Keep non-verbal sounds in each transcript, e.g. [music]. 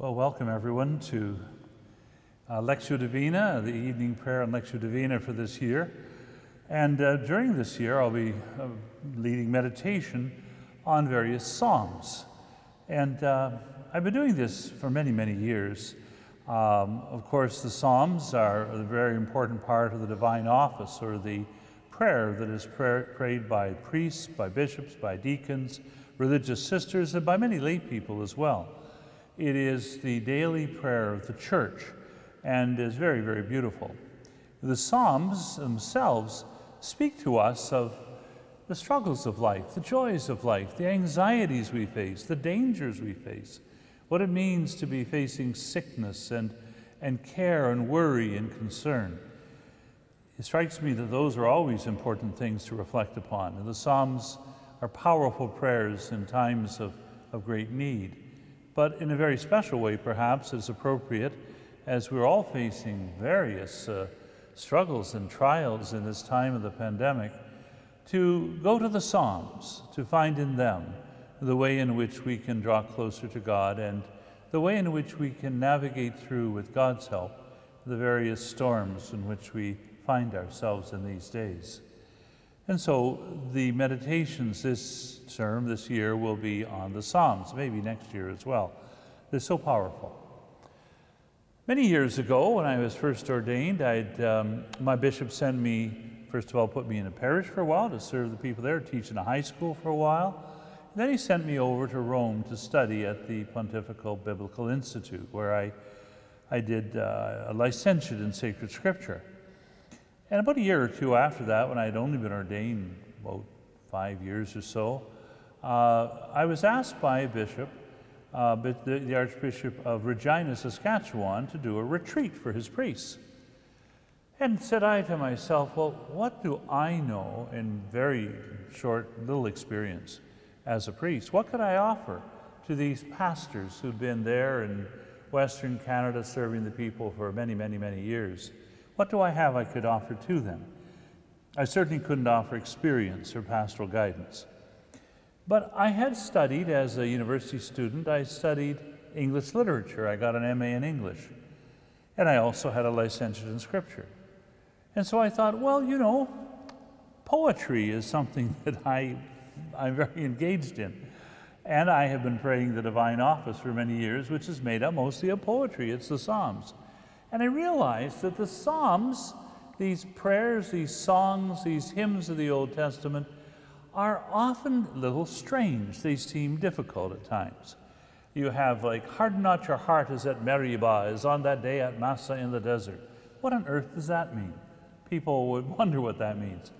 Well, welcome everyone to uh, Lectio Divina, the evening prayer on Lectio Divina for this year. And uh, during this year, I'll be uh, leading meditation on various Psalms. And uh, I've been doing this for many, many years. Um, of course, the Psalms are a very important part of the divine office or the prayer that is prayed by priests, by bishops, by deacons, religious sisters, and by many lay people as well. It is the daily prayer of the church and is very, very beautiful. The Psalms themselves speak to us of the struggles of life, the joys of life, the anxieties we face, the dangers we face, what it means to be facing sickness and, and care and worry and concern. It strikes me that those are always important things to reflect upon. And the Psalms are powerful prayers in times of, of great need but in a very special way, perhaps, is appropriate as we're all facing various uh, struggles and trials in this time of the pandemic, to go to the Psalms, to find in them the way in which we can draw closer to God and the way in which we can navigate through, with God's help, the various storms in which we find ourselves in these days. And so the meditations this term, this year, will be on the Psalms, maybe next year as well. They're so powerful. Many years ago, when I was first ordained, I'd, um, my bishop sent me, first of all, put me in a parish for a while to serve the people there, teach in a high school for a while. Then he sent me over to Rome to study at the Pontifical Biblical Institute, where I, I did uh, a licentiate in sacred scripture. And about a year or two after that, when I had only been ordained about five years or so, uh, I was asked by a bishop, uh, the, the, Archbishop of Regina, Saskatchewan, to do a retreat for his priests. And said I to myself, well, what do I know in very short little experience as a priest? What could I offer to these pastors who've been there in Western Canada serving the people for many, many, many years? What do I have I could offer to them? I certainly couldn't offer experience or pastoral guidance. But I had studied as a university student, I studied English literature. I got an MA in English. And I also had a licentiate in scripture. And so I thought, well, you know, poetry is something [laughs] that I, I'm very engaged in. And I have been praying the divine office for many years, which is made up mostly of poetry. It's the Psalms. And I realized that the Psalms, these prayers, these songs, these hymns of the Old Testament, are often a little strange. They seem difficult at times. You have like, harden not your heart as at Meribah, as on that day at Massa in the desert. What on earth does that mean? People would [laughs] wonder what that means.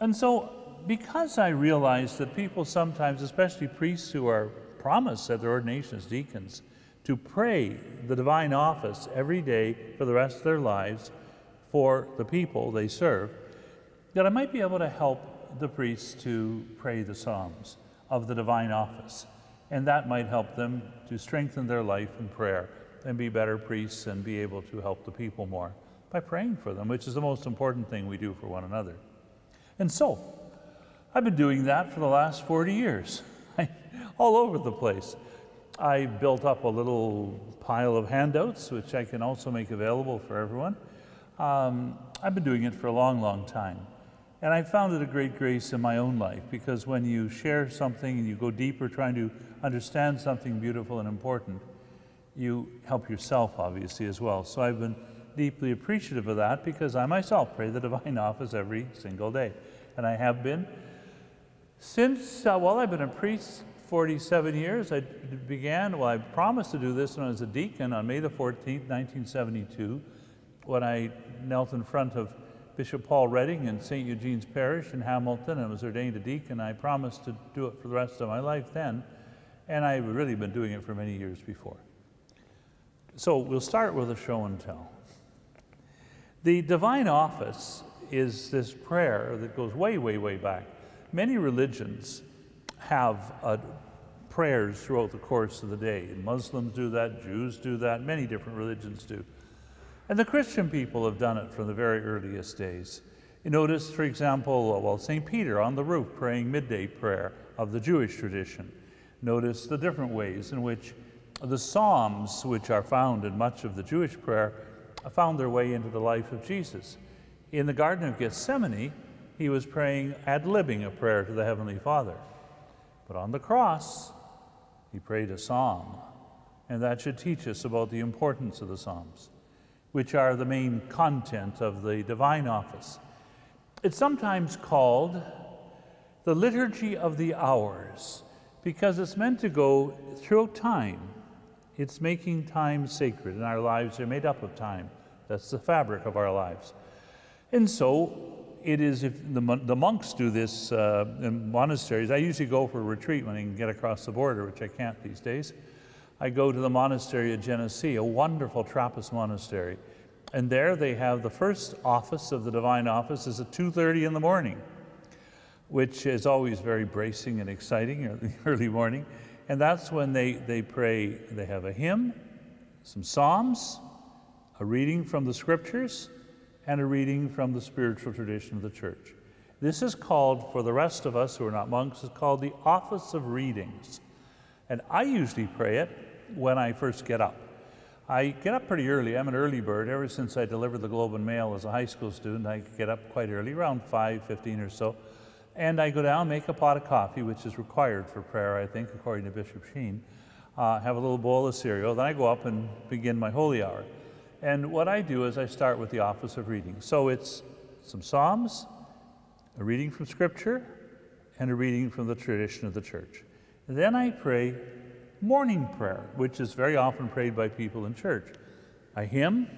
And so, because I realized that people sometimes, especially priests who are promised at their ordination as deacons, to pray the divine office every day for the rest of their lives for the people they serve, that I might be able to help the priests to pray the Psalms of the divine office. And that might help them to strengthen their life in prayer and be better priests and be able to help the people more by praying for them, which is the most important thing we do for one another. And so, I've been doing that for the last 40 years, [laughs] all over the place. I built up a little pile of handouts, which I can also make available for everyone. Um, I've been doing it for a long, long time. And I found it a great grace in my own life because when you share something and you go deeper trying to understand something beautiful and important, you help yourself, obviously, as well. So I've been deeply appreciative of that because I myself pray the divine [laughs] office every single day. And I have been since, uh, well, I've been a priest 47 years. I began, well, I promised to do this when I was a deacon on May the 14th, 1972, when I knelt in front of Bishop Paul Reding in St. Eugene's Parish in Hamilton and was ordained a deacon. I promised to do it for the rest of my life then, and I've really been doing it for many years before. So we'll start with a show and tell. The divine office is this prayer that goes way, way, way back. Many religions have uh, prayers throughout the course of the day. Muslims do that, Jews do that, many different religions do. And the Christian people have done it from the very earliest days. You notice, for example, uh, well, St. Peter on the roof praying midday prayer of the Jewish tradition. Notice the different ways in which The Psalms, which are found in much of the Jewish prayer, found their way into the life of Jesus. In the Garden of Gethsemane, he was praying ad libbing a prayer to the Heavenly Father. But on the cross, he prayed a psalm. And that should teach us about the importance of the Psalms, which are the main content of the divine office. It's sometimes called the liturgy of the hours because it's meant to go through time. It's making time sacred, and our lives are made up of time. That's the fabric of our lives. And so it is, if the, the monks do this uh, in monasteries, I usually go for a retreat when I can get across the border, which I can't these days. I go to the monastery of Genesee, a wonderful Trappist monastery. And there they have the first office of the divine office is at 2.30 in the morning, which is always very bracing and exciting, [laughs] early, early morning. And that's when they, they pray, they have a hymn, some psalms, a reading from the scriptures, and a reading from the spiritual tradition of the church. This is called, for the rest of us who are not monks, is called the office of readings. And I usually pray it when I first get up. I get up pretty early. I'm an early bird. Ever since I delivered the Globe and Mail as a high school student, I get up quite early, around 5:15 or so. And I go down, make a pot of coffee, which is required for prayer, I think, according to Bishop Sheen. Uh, have a little bowl of cereal. Then I go up and begin my holy hour. And what I do is I start with the office of reading. So it's some Psalms, a reading from Scripture, and a reading from the tradition of the church. Then I pray morning prayer, which is very often prayed by people in church. A hymn,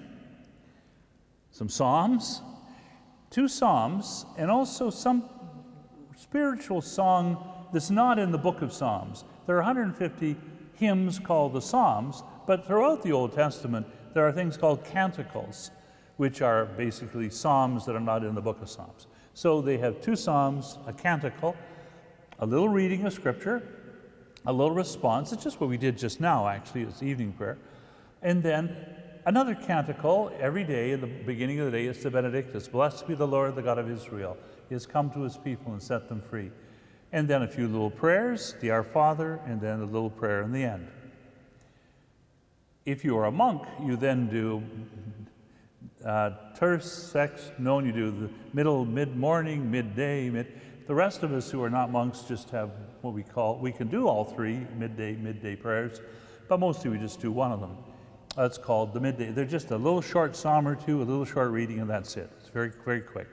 some Psalms, two Psalms, and also some spiritual song that's not in the book of Psalms. There are 150 hymns called the Psalms, but throughout the Old Testament, there are things called canticles, which are basically psalms that are not in the book of Psalms. So they have two psalms, a canticle, a little reading of scripture, a little response. It's just what we did just now, actually, it's evening prayer. And then another canticle every day in the beginning of the day is the Benedictus. Blessed be the Lord, the God of Israel. He has come to his people and set them free. And then a few little prayers, the Our Father, and then a little prayer in the end. If you are a monk, you then do uh, terce, Sext, none, you do the middle, mid morning, midday, mid. The rest of us who are not monks just have what we call, we can do all three midday, midday prayers, but mostly we just do one of them. That's called the midday. They're just a little short psalm or two, a little short reading, and that's it. It's very, very quick.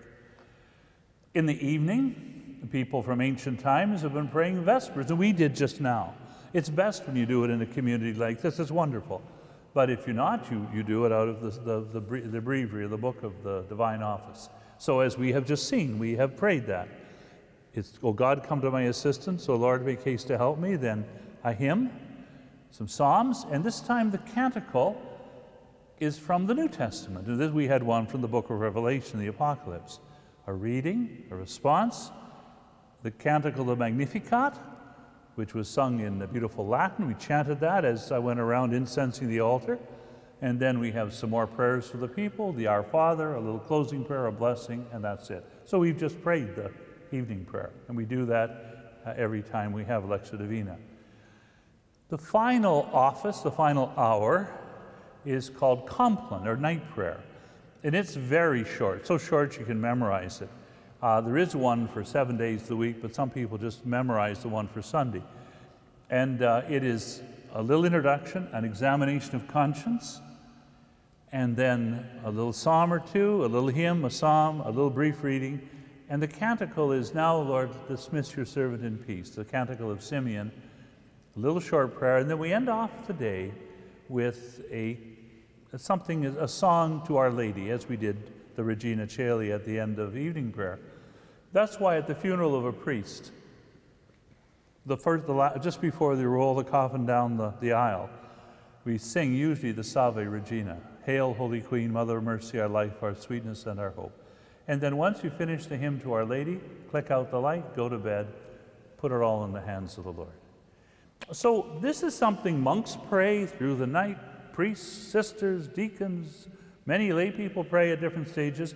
In the evening, people from ancient times have been praying Vespers, and we did just now. It's best when you do it in a community like this. It's wonderful. But if you're not, you, you do it out of the, the, the, the breviary, the book of the divine office. So, as we have just seen, we have prayed that. It's, oh God, come to my assistance, O Lord, make haste to help me. Then a hymn, some psalms, and this time the canticle is from the New Testament. And this, we had one from the book of Revelation, the Apocalypse. A reading, a response, the canticle of Magnificat, which was sung in beautiful Latin. We chanted that as I went around incensing the altar. And then we have some more prayers for the people, the Our Father, a little closing prayer, a blessing, and that's it. So we've just prayed the evening prayer, and we do that uh, every time we have Lectio Divina. The final office, the final hour, is called Compline or night prayer. And it's very short, so short you can memorize it. Uh, there is one for seven days of the week, but some people just memorize the one for Sunday. And uh, it is a little introduction, an examination of conscience, and then a little psalm or two, a little hymn, a psalm, a little brief reading. And the canticle is Now, Lord, dismiss your servant in peace, the canticle of Simeon, a little short prayer. And then we end off the day with a something, a song to Our Lady, as we did the Regina Caeli at the end of evening prayer. That's why at the funeral of a priest, the first, the just before they roll the coffin down the, the aisle, we sing usually the Salve Regina. Hail, Holy Queen, Mother of Mercy, our life, our sweetness, and our hope. And then once you finish the hymn to Our Lady, click out the light, go to bed, put it all in the hands of the Lord. So, this is something monks pray through the night, priests, sisters, deacons, Many lay people pray at different stages.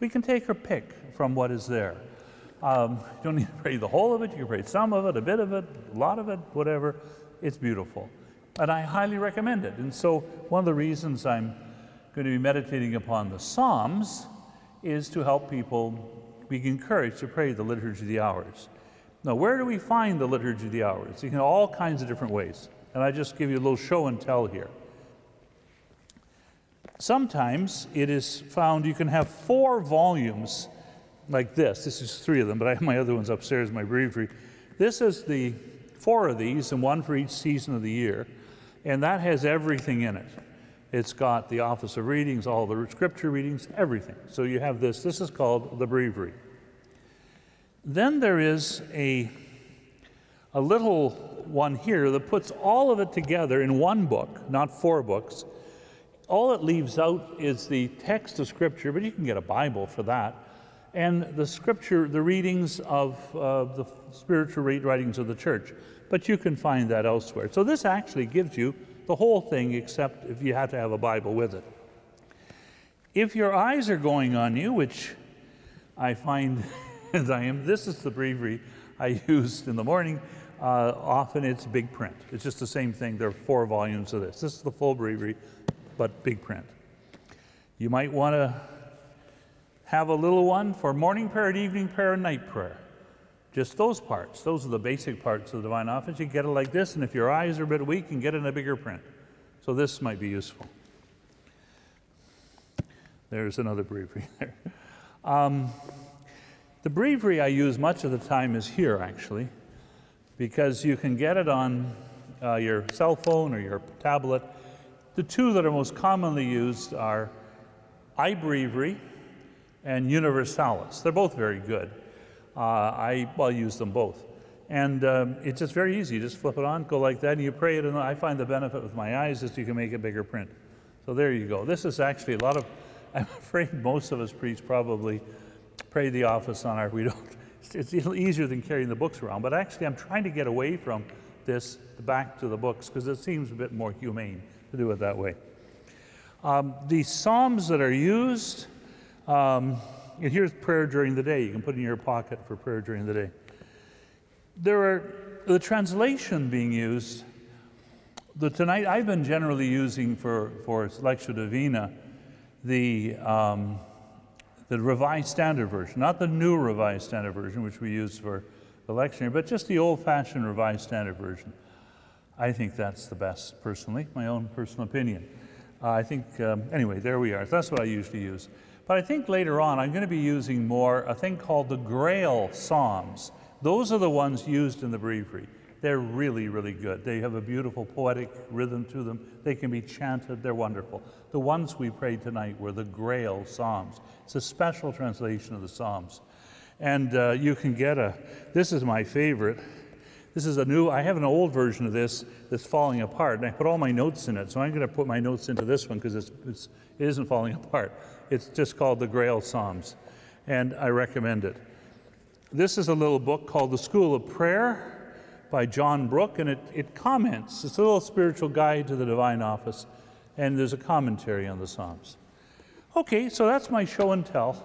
We can take our pick from what is there. Um, you don't need to pray the whole of it. You can pray some of it, a bit of it, a lot of it, whatever. It's beautiful. And I highly recommend it. And so, one of the reasons I'm going to be meditating upon the Psalms is to help people be encouraged to pray the Liturgy of the Hours. Now, where do we find the Liturgy of the Hours? You can all kinds of different ways. And I just give you a little show and tell here. Sometimes it is found you can have four volumes like this. This is three of them, but I have my other ones upstairs my breviary. This is the four of these, and one for each season of the year, and that has everything in it. It's got the office of readings, all the scripture readings, everything. So you have this. This is called the breviary. Then there is a, a little one here that puts all of it together in one book, not four books. All it leaves out is the text of Scripture, but you can get a Bible for that, and the Scripture, the readings of uh, the spiritual writings of the church. But you can find that elsewhere. So this actually gives you the whole thing, except if you have to have a Bible with it. If your eyes are going on you, which I find [laughs] as I am, this is the breviary I [laughs] used in the morning. Uh, often it's big print. It's just the same thing. There are four volumes of this. This is the full breviary, but big print. You might want to have a little one for morning prayer and evening prayer and night prayer. Just those parts. Those are the basic parts of the divine office. You get it like this, and if your eyes are a bit weak, you can get it in a bigger print. So this might be useful. There's another breviary [laughs] there. Um, the breviary I use much of the time is here, actually, because you can get it on uh, your cell phone or your tablet. The two that are most commonly used are iBreviary and Universalis. They're both very good. Uh, I well use them both. And um, it's just very easy. You just flip it on, go like that, and you pray it. And I find the benefit with my eyes is you can make a bigger print. So there you go. This is actually a lot of, [laughs] I'm afraid most of us priests probably pray the office on our, we don't, [laughs] it's easier than carrying the books around. But actually, I'm trying to get away from this back to the books because it seems a bit more humane to do it that way. Um, the Psalms that are used, um, and here's prayer during the day. You can put it in your pocket for prayer during the day. There are the translation being used. The tonight I've been generally using for for Lectio Divina, the um, the Revised Standard Version, not the new Revised Standard Version, which we use for the lectionary, but just the old-fashioned Revised Standard Version. I think that's the best, personally, my own personal opinion. Uh, I think, um, anyway, there we are. That's what I usually use. But I think later on I'm going to be using more a thing called the Grail Psalms. Those are the ones used in the breviary. They're really, really good. They have a beautiful poetic rhythm to them. They can be chanted. They're wonderful. The ones we prayed tonight were the Grail Psalms. It's a special translation of the Psalms. And uh, you can get a, this is my favorite. This is a new, I have an old version of this that's falling apart, and I put all my notes in it. So I'm going to put my notes into this one because it's, it's, it isn't falling [laughs] apart. It's just called the Grail Psalms, and I recommend it. This is a little book called The School of Prayer by John Brook, and it, it comments. It's a little spiritual guide to the divine office, and there's a commentary on the Psalms. Okay, so that's my show and tell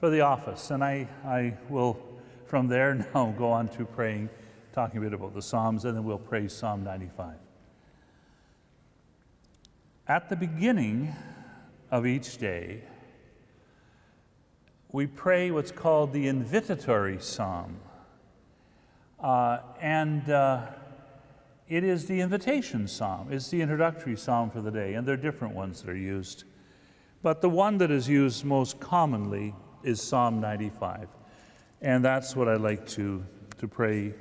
for the office, and I, I will from there [laughs] now go on to praying, talking a bit about the Psalms, and then we'll pray Psalm 95. At the beginning, of each day, we pray what's called the invitatory psalm. Uh, and uh, it is the invitation psalm, it's the introductory psalm for the day, and there are different ones that are used. But the one that is used most commonly is Psalm 95. And that's what I'd like to, to pray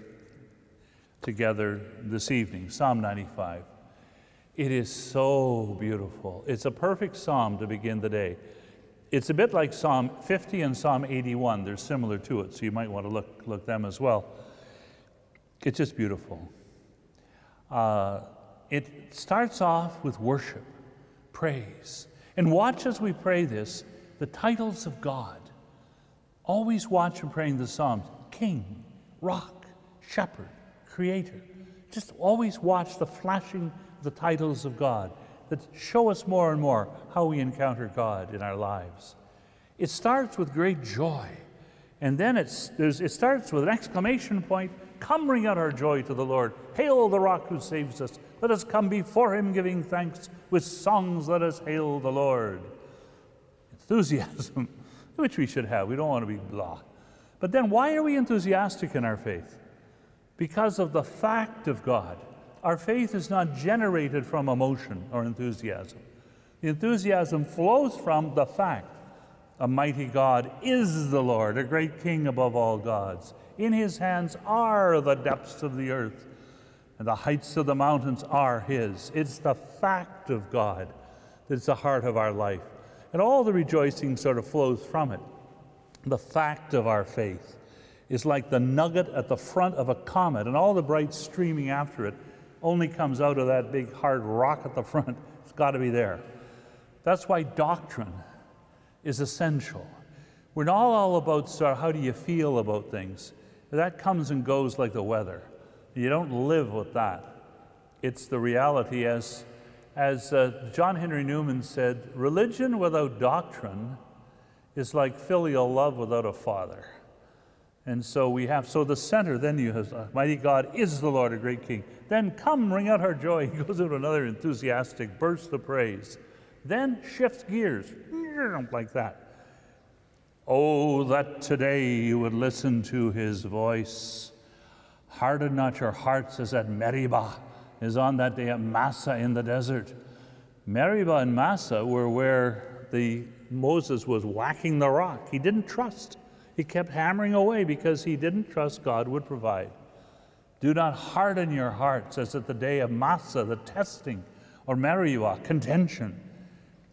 together this evening Psalm 95. It is so beautiful. It's a perfect psalm to begin the day. It's a bit like Psalm 50 and Psalm 81. They're similar to it, so you might want to look, look them as well. It's just beautiful. Uh, it starts off with worship, praise. And watch as we pray this the titles of God. Always watch and praying the Psalms King, Rock, Shepherd, Creator. Just always watch the flashing the titles of God that show us more and more how we encounter God in our lives. It starts with great joy, and then it's, it starts with an exclamation point, Come ring out our joy to the Lord. Hail the rock who saves us. Let us come before him giving thanks. With songs, let us hail the Lord. Enthusiasm, [laughs] which we should have. We don't want to be blah. But then why are we enthusiastic in our faith? Because of the fact of God. Our faith is not generated from emotion or enthusiasm. The enthusiasm flows from the fact a mighty God is the Lord, a great king above all gods. In his hands are the depths of the earth, and the heights of the mountains are his. It's the fact of God that's the heart of our life. And all the rejoicing sort of flows from it. The fact of our faith is like the nugget at the front of a comet, and all the bright streaming after it only comes out of that big hard rock at the front. [laughs] It's got to be there. That's why doctrine is essential. We're not all about how do you feel about things. That comes and goes like the weather. You don't live with that. It's the reality, as, as uh, John Henry Newman said religion without doctrine is like filial love without a father. And so we have, so the center, then you have, uh, mighty God is the Lord, a great King. Then come, ring out our joy. [laughs] He goes into another enthusiastic burst of praise. Then shifts gears, [laughs] like that. Oh, that today you would listen to his voice. Harden not your hearts as at Meribah, as on that day at Massa in the desert. Meribah and Massa were where the Moses was whacking the rock. He didn't trust. He kept hammering away because he didn't trust God would provide. Do not harden your hearts as at the day of Massa, the testing, or Meribah, contention.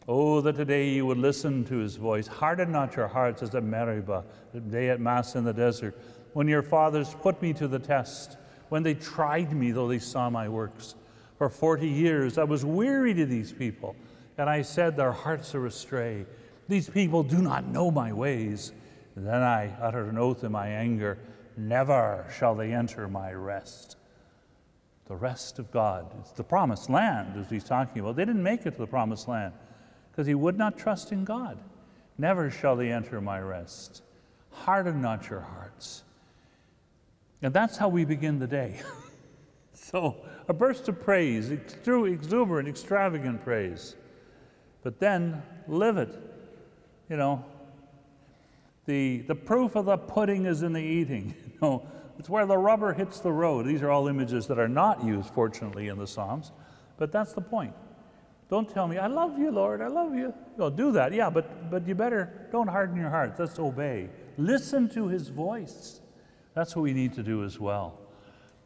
Oh, that today you would listen to his voice. Harden not your hearts as at Meribah, the day at Mass in the desert, when your fathers put me to the test, when they tried me, though they saw my works. For 40 years I was weary to these people, and I said, Their hearts are astray. These people do not know my ways. Then I uttered an oath in my anger Never shall they enter my rest. The rest of God. It's the promised land, as he's talking about. They didn't make it to the promised land because he would not trust in God. Never shall they enter my rest. Harden not your hearts. And that's how we begin the day. [laughs] so, a burst of praise, through exuberant, extravagant praise. But then live it. You know, the, the proof of the pudding is in the eating. [laughs] Know, it's where the rubber hits the road. These are all images that are not used, fortunately, in the Psalms. But that's the point. Don't tell me, I love you, Lord, I love you. Well, do that, yeah, but, but you better don't harden your heart. Let's obey. Listen to his voice. That's what we need to do as well.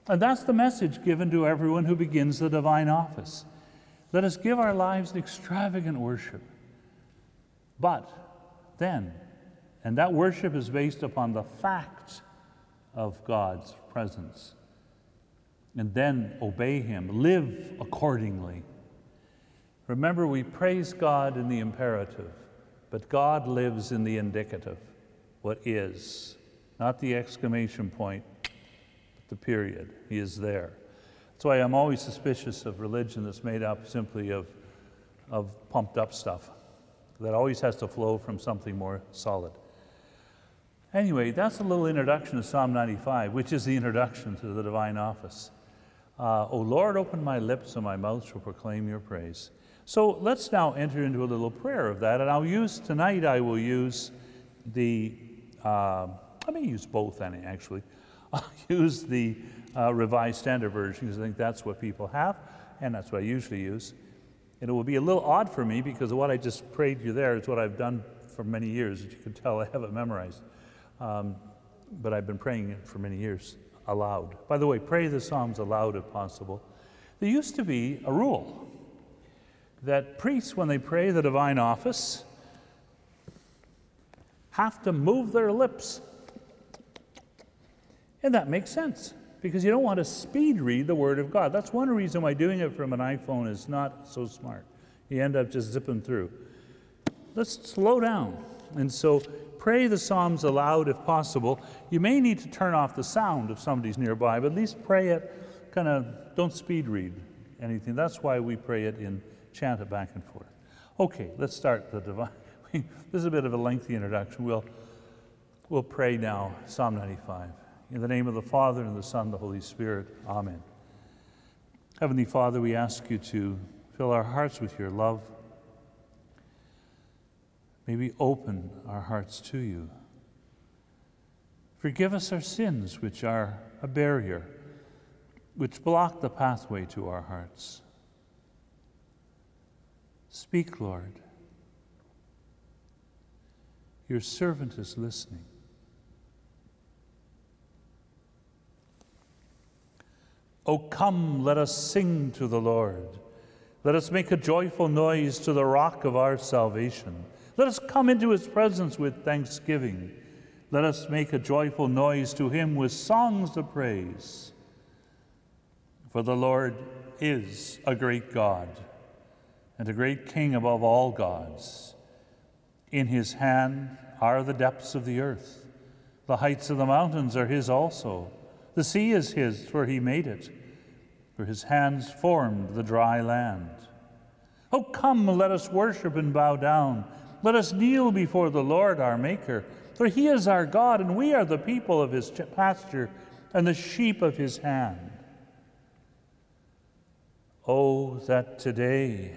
And that's the message given to everyone who begins the divine office. Let us give our lives extravagant worship. But then, and that worship is based upon the fact of God's presence. And then obey Him, live accordingly. Remember, we praise God in the imperative, but God lives in the indicative, what is, not the exclamation point, but the period. He is there. That's why I'm always suspicious of religion that's made up simply of, of pumped up stuff. That always has to flow from something more solid. Anyway, that's a little introduction to Psalm 95, which is the introduction to the divine office. Uh, o Lord, open my lips, and my mouth shall proclaim your praise. So let's now enter into a little prayer of that. And I'll use, tonight, I will use the, uh, I may use both, actually. [laughs] I'll use the uh, Revised Standard Version because I think that's what people have, and that's what I usually use. And it will be a little odd for me because what I just prayed you there is what I've done for many years. As you can tell, I have it memorized. Um, but I've been praying it for many years aloud. By the way, pray the Psalms aloud if possible. There used to be a rule that priests, when they pray the divine office, have to move their lips. And that makes sense because you don't want to speed read the Word of God. That's one reason why doing it from an iPhone is not so smart. You end up just zipping through. Let's slow down. And so pray the Psalms aloud if possible. You may need to turn off the sound if somebody's nearby, but at least pray it kind of, don't speed read anything. That's why we pray it in chant it back and forth. Okay, let's start the divine. [laughs] this is a bit of a lengthy introduction. We'll, we'll pray now, Psalm 95. In the name of the Father, and the Son, and the Holy Spirit. Amen. Heavenly Father, we ask you to fill our hearts with your love. May we open our hearts to you. Forgive us our sins, which are a barrier, which block the pathway to our hearts. Speak, Lord. Your servant is listening. Oh, come, let us sing to the Lord. Let us make a joyful noise to the rock of our salvation. Let us come into his presence with thanksgiving. Let us make a joyful noise to him with songs of praise. For the Lord is a great God and a great King above all gods. In his hand are the depths of the earth, the heights of the mountains are his also. The sea is his, for he made it, for his hands formed the dry land. Oh, come, let us worship and bow down. Let us kneel before the Lord our Maker, for he is our God, and we are the people of his pasture and the sheep of his hand. Oh, that today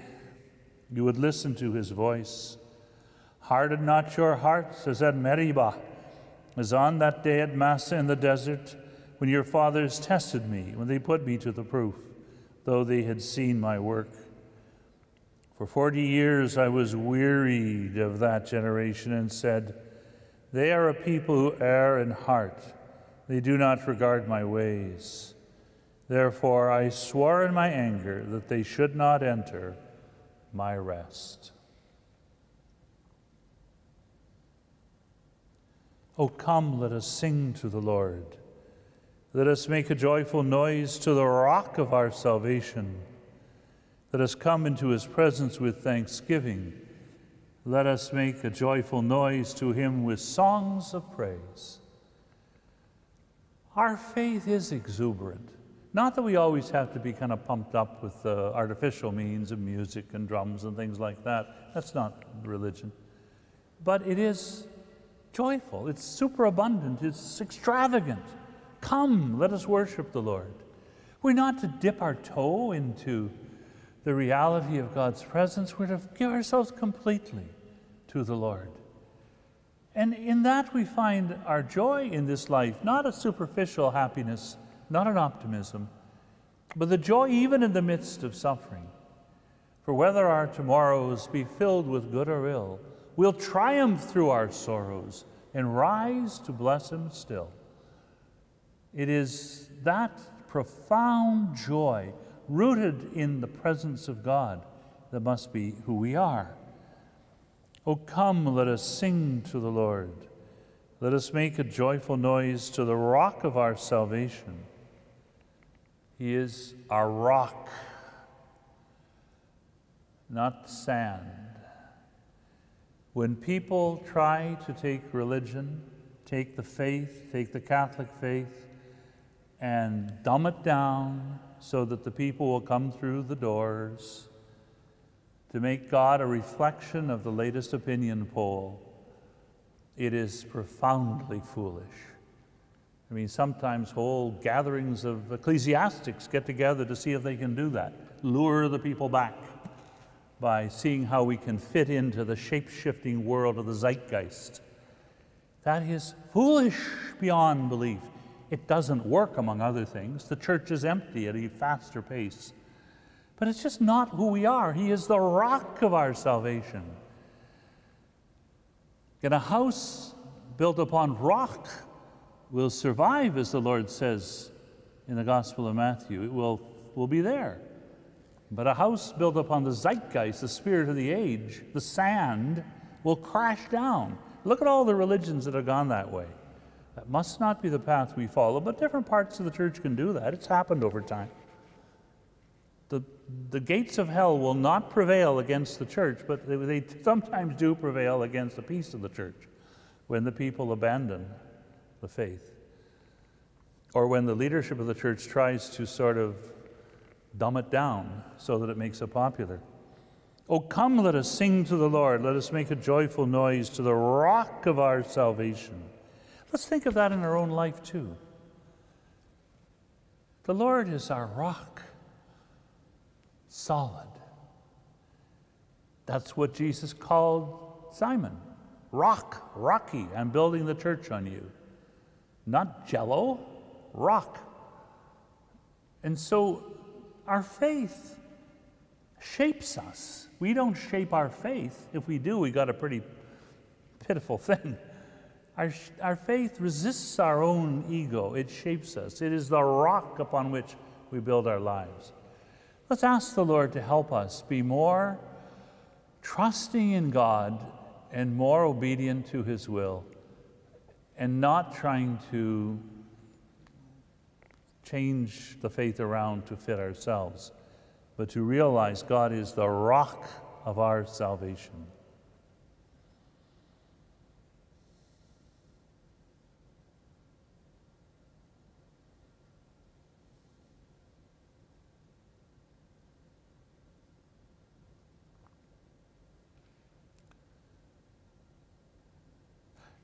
you would listen to his voice. Harden not your hearts as at Meribah, as on that day at Massa in the desert when your fathers tested me, when they put me to the proof, though they had seen my work. For forty years I was wearied of that generation and said, They are a people who err in heart. They do not regard my ways. Therefore I swore in my anger that they should not enter my rest. Oh, come, let us sing to the Lord. Let us make a joyful noise to the rock of our salvation. Let us come into his presence with thanksgiving. Let us make a joyful noise to him with songs of praise. Our faith is exuberant. Not that we always have to be kind of pumped up with uh, artificial means of music and drums and things like that. That's not religion. But it is joyful, it's superabundant, it's extravagant. Come, let us worship the Lord. We're not to dip our toe into the reality of God's presence, we're to give ourselves completely to the Lord. And in that we find our joy in this life, not a superficial happiness, not an optimism, but the joy even in the midst of suffering. For whether our tomorrows be filled with good or ill, we'll triumph through our sorrows and rise to bless Him still. It is that profound joy rooted in the presence of God that must be who we are. Oh, come, let us sing to the Lord. Let us make a joyful noise to the rock of our salvation. He is our rock, not sand. When people try to take religion, take the faith, take the Catholic faith, and dumb it down so that the people will come through the doors, to make God a reflection of the latest opinion poll, it is profoundly foolish. I mean, sometimes whole gatherings of ecclesiastics get together to see if they can do that, lure the people back by seeing how we can fit into the shape shifting world of the zeitgeist. That is foolish beyond belief. It doesn't work, among other things. The church is empty at a faster pace. But it's just not who we are. He is the rock of our salvation. And a house built upon rock will survive, as the Lord says in the Gospel of Matthew. It will, will be there. But a house built upon the zeitgeist, the spirit of the age, the sand, will crash down. Look at all the religions that have gone that way. That must not be the path we follow, but different parts of the church can do that. It's happened over time. The, the gates of hell will not prevail against the church, but they, they sometimes do prevail against the peace of the church when the people abandon the faith. Or when the leadership of the church tries to sort of dumb it down so that it makes it popular. Oh, come, let us sing to the Lord. Let us make a joyful noise to the rock of our salvation. Let's think of that in our own life too. The Lord is our rock, solid. That's what Jesus called Simon rock, rocky. I'm building the church on you. Not jello, rock. And so our faith shapes us. We don't shape our faith. If we do, we got a pretty pitiful thing. Our, our faith resists our own ego, it shapes us. It is the rock upon which we build our lives. Let's ask the Lord to help us be more trusting in God and more obedient to His will, and not trying to change the faith around to fit ourselves, but to realize God is the rock of our salvation.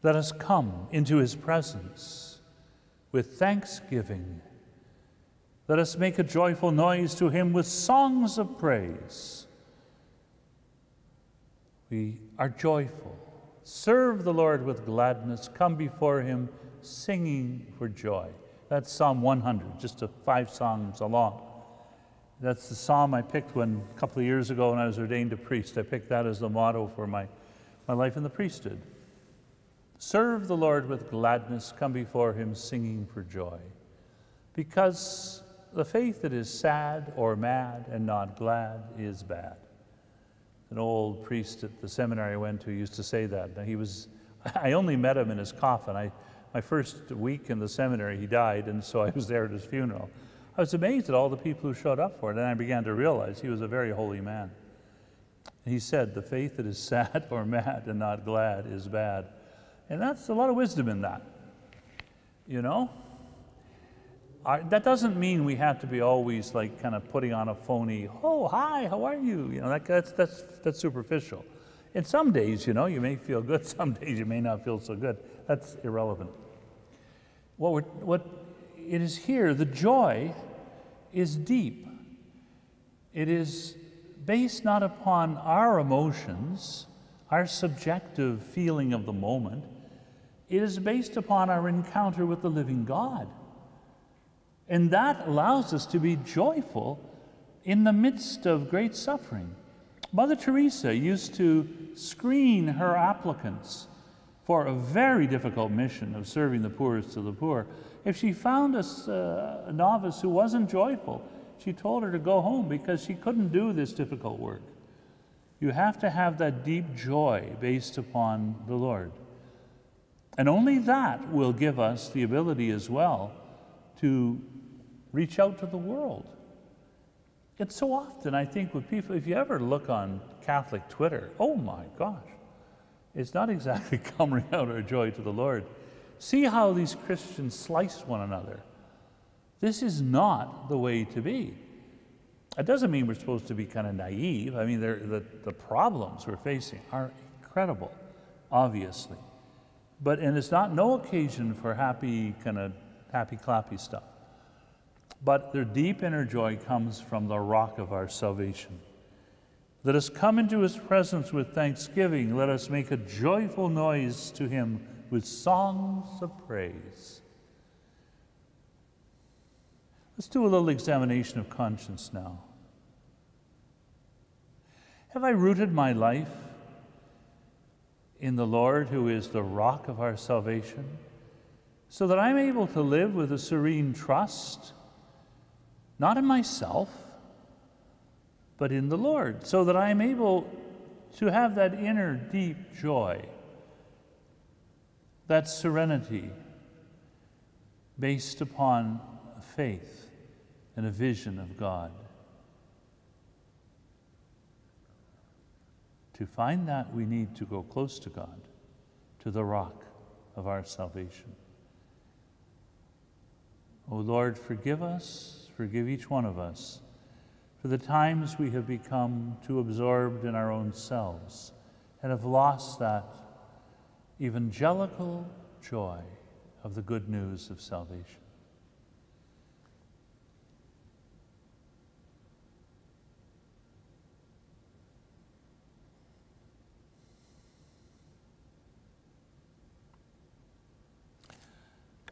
Let us come into his presence with thanksgiving. Let us make a joyful noise to him with songs of praise. We are joyful. Serve the Lord with gladness. Come before him singing for joy. That's Psalm 100, just five songs along. That's the psalm I picked when a couple of years ago when I was ordained a priest. I picked that as the motto for my, my life in the priesthood. Serve the Lord with gladness, come before him singing for joy. Because the faith that is sad or mad and not glad is bad. An old priest at the seminary I went to used to say that. He was, I only met him in his coffin. I, my first week in the seminary, he died, and so I was there at his funeral. I was amazed at all the people who showed up for it, and I began to realize he was a very holy man. He said, The faith that is [laughs] sad or mad and not glad is bad. And that's a lot of wisdom in that. You know? that doesn't mean we have to be always like kind of putting on a phony, oh, hi, how are you? You know, that, that's, that's, that's superficial. And some days, you know, you may feel good, [laughs] some days you may not feel so good. That's irrelevant. What, we're, what it is here, the joy is deep. It is based not upon our emotions, our subjective feeling of the moment, it is based upon our encounter with the living God. And that allows us to be joyful in the midst of great suffering. Mother Teresa used to screen her applicants for a very difficult mission of serving the poorest of the poor. If she found a, uh, a novice who wasn't joyful, she told her to go home because she couldn't do this difficult work. You have to have that deep joy based upon the Lord. And only that will give us the ability as well to reach out to the world. It's so often, I think, with people, if you ever look on Catholic Twitter, oh my gosh, it's not exactly [laughs] coming out our joy to the Lord. See how these Christians slice one another. This is not the way to be. It doesn't mean we're supposed to be kind of naive. I mean, the, the problems we're facing are incredible, obviously. But, and it's not no occasion for happy, kind of happy clappy stuff. But their deep inner joy comes from the rock of our salvation. Let us come into his presence with thanksgiving. Let us make a joyful noise to him with songs of praise. Let's do a little examination of conscience now. Have I rooted my life in the Lord, who is the rock of our salvation, so that I'm able to live with a serene trust, not in myself, but in the Lord, so that I'm able to have that inner deep joy, that serenity based upon faith and a vision of God. To find that, we need to go close to God, to the rock of our salvation. O Lord, forgive us, forgive each one of us for the times we have become too absorbed in our own selves and have lost that evangelical joy of the good news of salvation.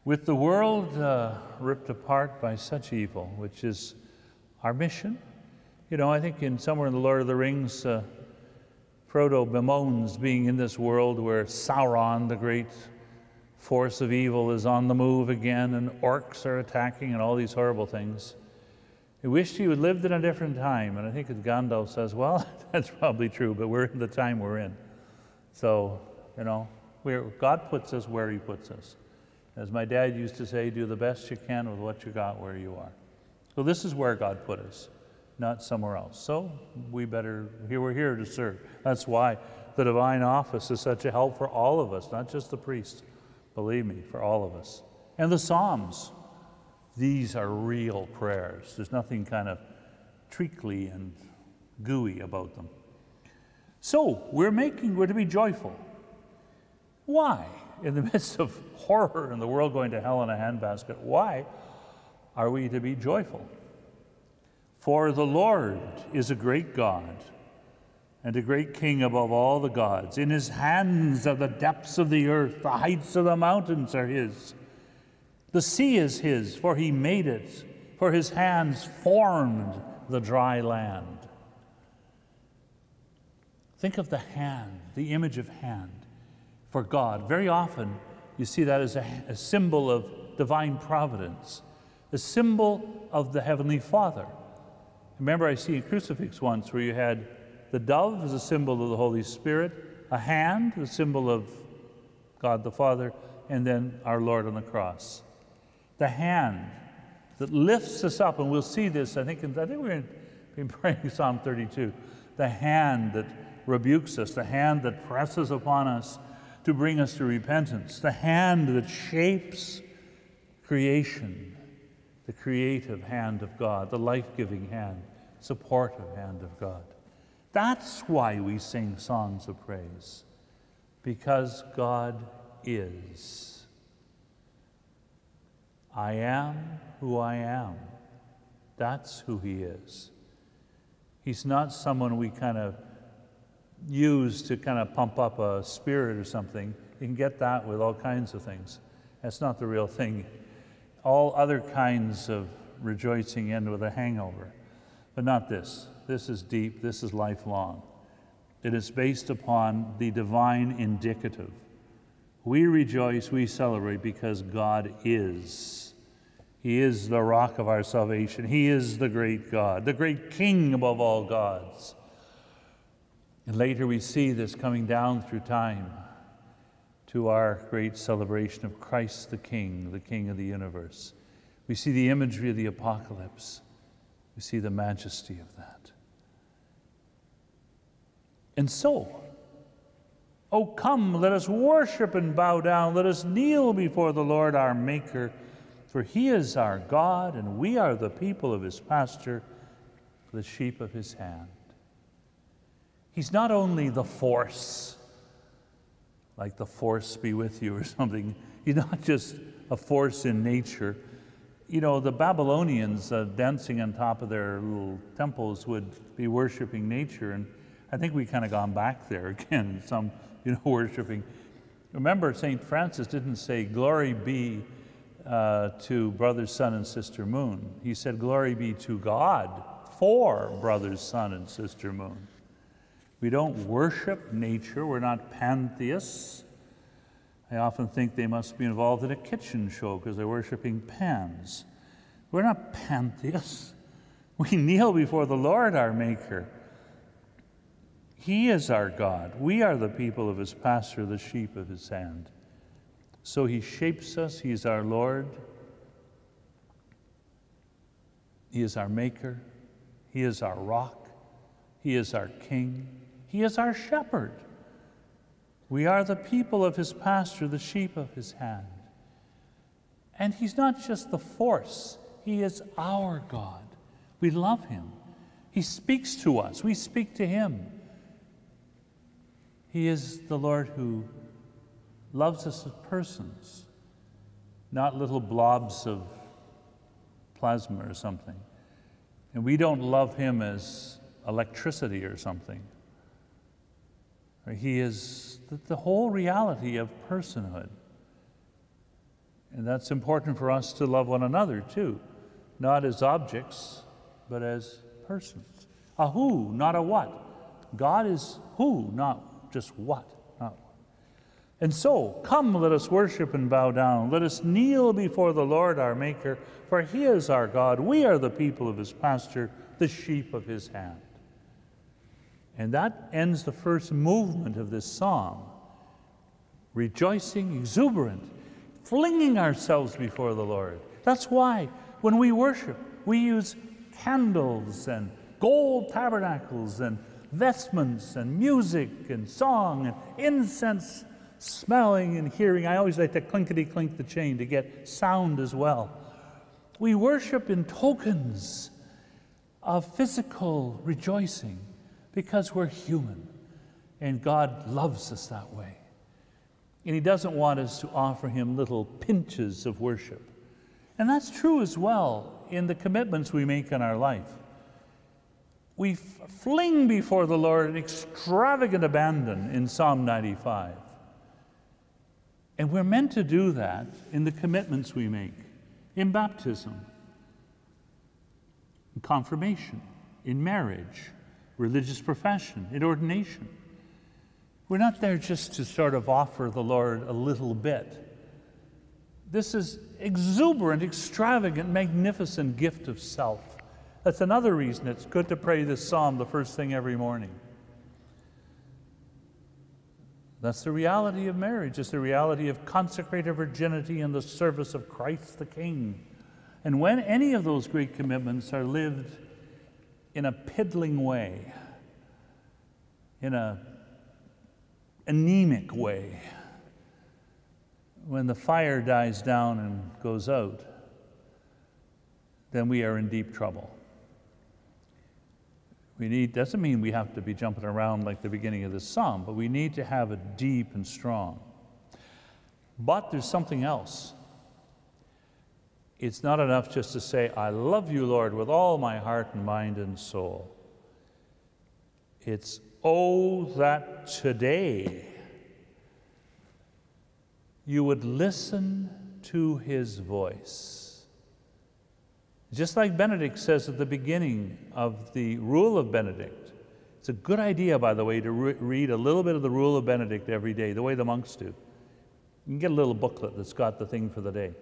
With the world uh, ripped apart by such evil, which is our mission, you know, I think in somewhere in the Lord of the Rings, uh, Frodo bemoans being in this world where Sauron, the great force of evil, is on the move again, and orcs are attacking, and all these horrible things. He wished he had lived in a different time, and I think Gandalf says, "Well, [laughs] that's probably true, but we're in the time we're in." So, you know, God puts us where He puts us. As my dad used to say, do the best you can with what you got where you are. So this is where God put us, not somewhere else. So we better, here we're here to serve. That's why the divine office is such a help for all of us, not just the priest. Believe me, for all of us. And the Psalms, these are real prayers. There's nothing kind of treacly and gooey about them. So we're making, we're to be joyful. Why? In the [laughs] midst of horror and the world going to hell in a handbasket, why are we to be joyful? For the Lord is a great God and a great king above all the gods. In his hands are the depths of the earth, the heights of the mountains are his. The sea is his, for he made it, for his hands formed the dry land. Think of the hand, the image of hand for God. Very often, you see that as a, a symbol of divine providence, a symbol of the Heavenly Father. Remember, I see a crucifix once where you had the dove as a symbol of the Holy Spirit, a hand, a symbol of God the Father, and then our Lord on the cross. The hand that lifts us up, and we'll see this, I think, in, I think we're been praying Psalm 32. The hand that rebukes us, the hand that presses upon us, to bring us to repentance, the hand that shapes creation, the creative hand of God, the life giving hand, supportive hand of God. That's why we sing songs of praise, because God is. I am who I am. That's who He is. He's not someone we kind of use to kind of pump up a spirit or something. You can get that with all kinds of things. That's not the real thing. All other kinds of rejoicing end with a hangover, but not this. This is deep, this is lifelong. It is based upon the divine indicative. We rejoice, we celebrate because God is. He is the rock of our salvation. He is the great God, the great King above all gods. And later we see this coming down through time to our great celebration of Christ the King, the King of the universe. We see the imagery of the apocalypse. We see the majesty of that. And so, oh, come, let us worship and bow down. Let us kneel before the Lord our Maker, for he is our God, and we are the people of his pasture, the sheep of his hand. He's not only the force, like the force be with you or [laughs] something. He's not just a force in nature. You know, the Babylonians uh, dancing on top of their little temples would be worshiping nature, and I think we kind of gone back there [laughs] again, some, you know, worshiping. Remember, St. Francis didn't say, Glory be uh, to brother, sun, and sister moon. He said, Glory be to God for brother, sun, and sister moon. We don't worship nature, we're not pantheists. I often think they must be involved in a kitchen show because they're worshiping pans. We're not pantheists. [laughs] We kneel before the Lord, our Maker. He is our God. We are the people of His pasture, the sheep of His hand. So He shapes us, He is our Lord. He is our Maker. He is our rock. He is our King. He is our shepherd. We are the people of his pasture, the sheep of his hand. And he's not just the force, he is our God. We love him. He speaks to us, we speak to him. He is the Lord who loves us as persons, not little blobs of plasma or something. And we don't love him as electricity or something. He is the, whole reality of personhood. And that's important for us to love one another too, not as objects, but as persons. A who, not a what. God is who, not just what. Not what. And so, come, let us worship and bow down. Let us kneel before the Lord our Maker, for he is our God. We are the people of his pasture, the sheep of his hand. And that ends the first movement of this psalm. Rejoicing, exuberant, flinging ourselves before the Lord. That's why when we worship, we use candles and gold tabernacles and vestments and music and song and incense smelling and hearing. I always like to clinkety clink the chain to get sound as well. We worship in tokens of physical rejoicing because we're human and God loves us that way. And He doesn't want us to offer Him little pinches of worship. And that's true as well in the commitments we make in our life. We fling before the Lord an extravagant abandon in Psalm 95. And we're meant to do that in the commitments we make in baptism, in confirmation, in marriage, religious profession, in ordination. We're not there just to sort of offer the Lord a little bit. This is exuberant, extravagant, magnificent gift of self. That's another reason it's good to pray this psalm the first thing every morning. That's the reality of marriage. It's the reality of consecrated virginity in the service of Christ the King. And when any of those great commitments are lived in a piddling way, in a anemic way, when the fire dies down and goes out, then we are in deep trouble. We need, doesn't mean we have to be jumping around like the beginning of this psalm, but we need to have it deep and strong. But there's something else. It's not enough just to say, I love you, Lord, with all my heart and mind and soul. It's, oh, that today you would listen to his voice. Just like Benedict says at the beginning of the Rule of Benedict. It's a good idea, by the way, to re- read a little bit of the Rule of Benedict every day, the way the monks do. You can get a little booklet that's got the thing for the day.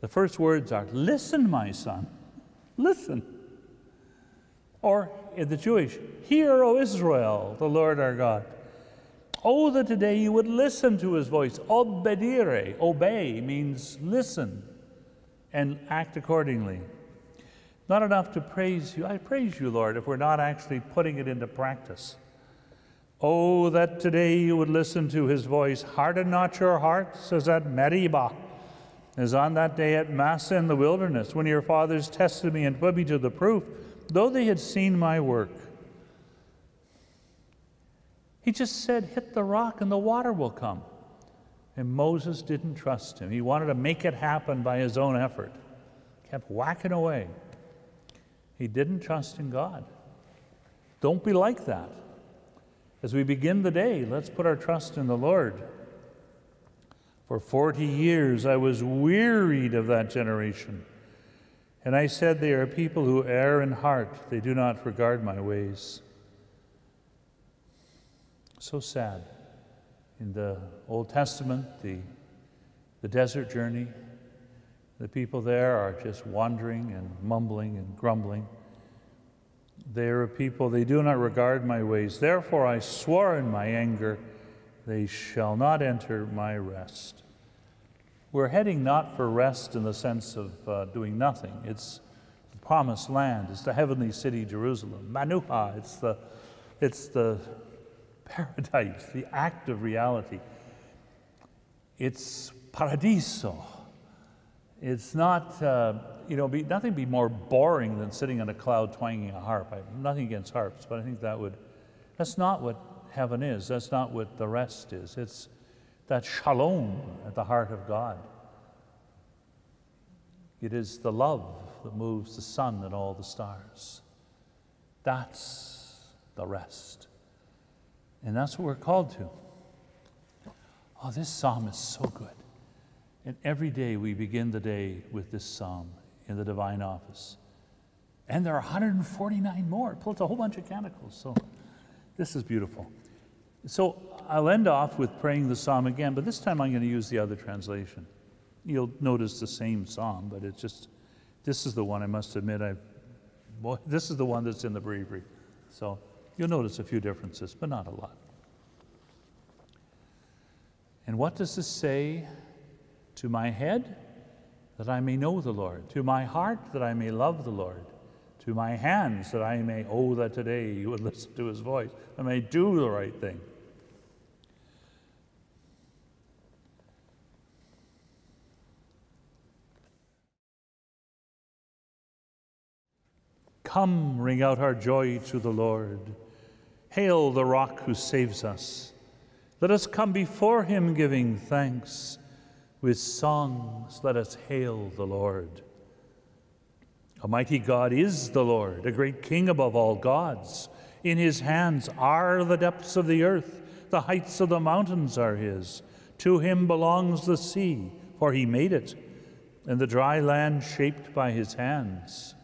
The first words are, Listen, my son, listen. Or in the Jewish, Hear, O Israel, the Lord our God. Oh, that today you would listen to his voice. Obedire, obey means listen and act accordingly. Not enough to praise you. I praise you, Lord, if we're not actually putting it into practice. Oh, that today you would listen to his voice. Harden not your hearts says at Meribah, as on that day at Massah in the wilderness, when your fathers tested me and put me to the proof, though they had seen my work. He just said, Hit the rock and the water will come. And Moses didn't trust him. He wanted to make it happen by his own effort, kept whacking away. He didn't trust in God. Don't be like that. As we begin the day, let's put our trust in the Lord. For 40 years I was wearied of that generation. And I said, They are people who err in heart, they do not regard my ways. So sad. In the Old Testament, the, the desert journey, the people there are just wandering and mumbling and grumbling. They are a people, they do not regard my ways. Therefore, I swore in my anger, they shall not enter my rest. We're heading not for rest in the sense of uh, doing nothing. It's the promised land, it's the heavenly city, Jerusalem. Manuha, it's the, it's the paradise, the act of reality. It's paradiso. It's not, uh, you know, be, nothing be more boring than sitting on a cloud twanging a harp. I, nothing against harps, but I think that would, that's not what heaven is. That's not what the rest is. It's that shalom at the heart of God. It is the love that moves the sun and all the stars. That's the rest. And that's what we're called to. Oh, this psalm is so good. And every day we begin the day with this psalm in the divine office. And there are 149 more, plus a whole bunch of canticles. So this is beautiful. So I'll end off with praying the psalm again, but this time I'm going to use the other translation. You'll notice the same psalm, but it's just, this is the one I must admit well, [laughs] this is the one that's in the breviary. So you'll notice a few differences, but not a lot. And what does this say? To my head, that I may know the Lord. To my heart, that I may love the Lord. To my hands, that I may, oh, that today you would [laughs] listen to his voice. I may do the right thing. Come, ring out our joy to the Lord. Hail the rock who saves us. Let us come before him giving thanks. With songs, let us hail the Lord. Almighty God is the Lord, a great king above all gods. In his hands are the depths of the earth, the heights of the mountains are his. To him belongs the sea, for he made it, and the dry land shaped by his hands.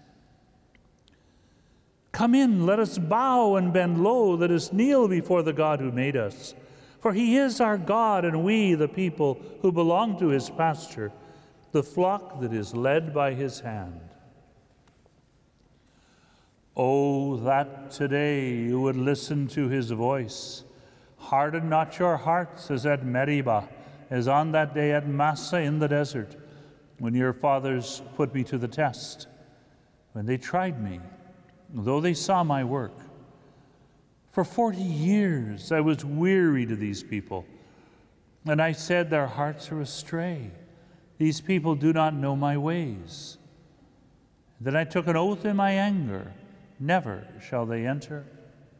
Come in, let us bow and bend low, let us kneel before the God who made us. For he is our God, and we, the people who belong to his pasture, the flock that is led by his hand. Oh, that today you would listen to his voice. Harden not your hearts as at Meribah, as on that day at Massah in the desert, when your fathers put me to the test, when they tried me though they saw my work. For 40 years I was weary to these people, and I said, Their hearts are astray. These people do not know my ways. Then I took an oath in my anger never shall they enter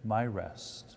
my rest.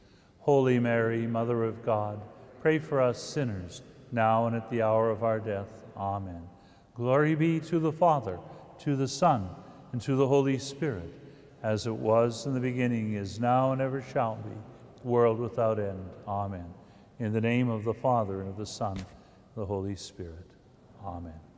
Holy Mary, Mother of God, pray for us sinners, now and at the hour of our death. Amen. Glory be to the Father, to the Son, and to the Holy Spirit, as it was in the beginning, is now, and ever shall be, world without end. Amen. In the name of the Father, and of the Son, and the Holy Spirit. Amen.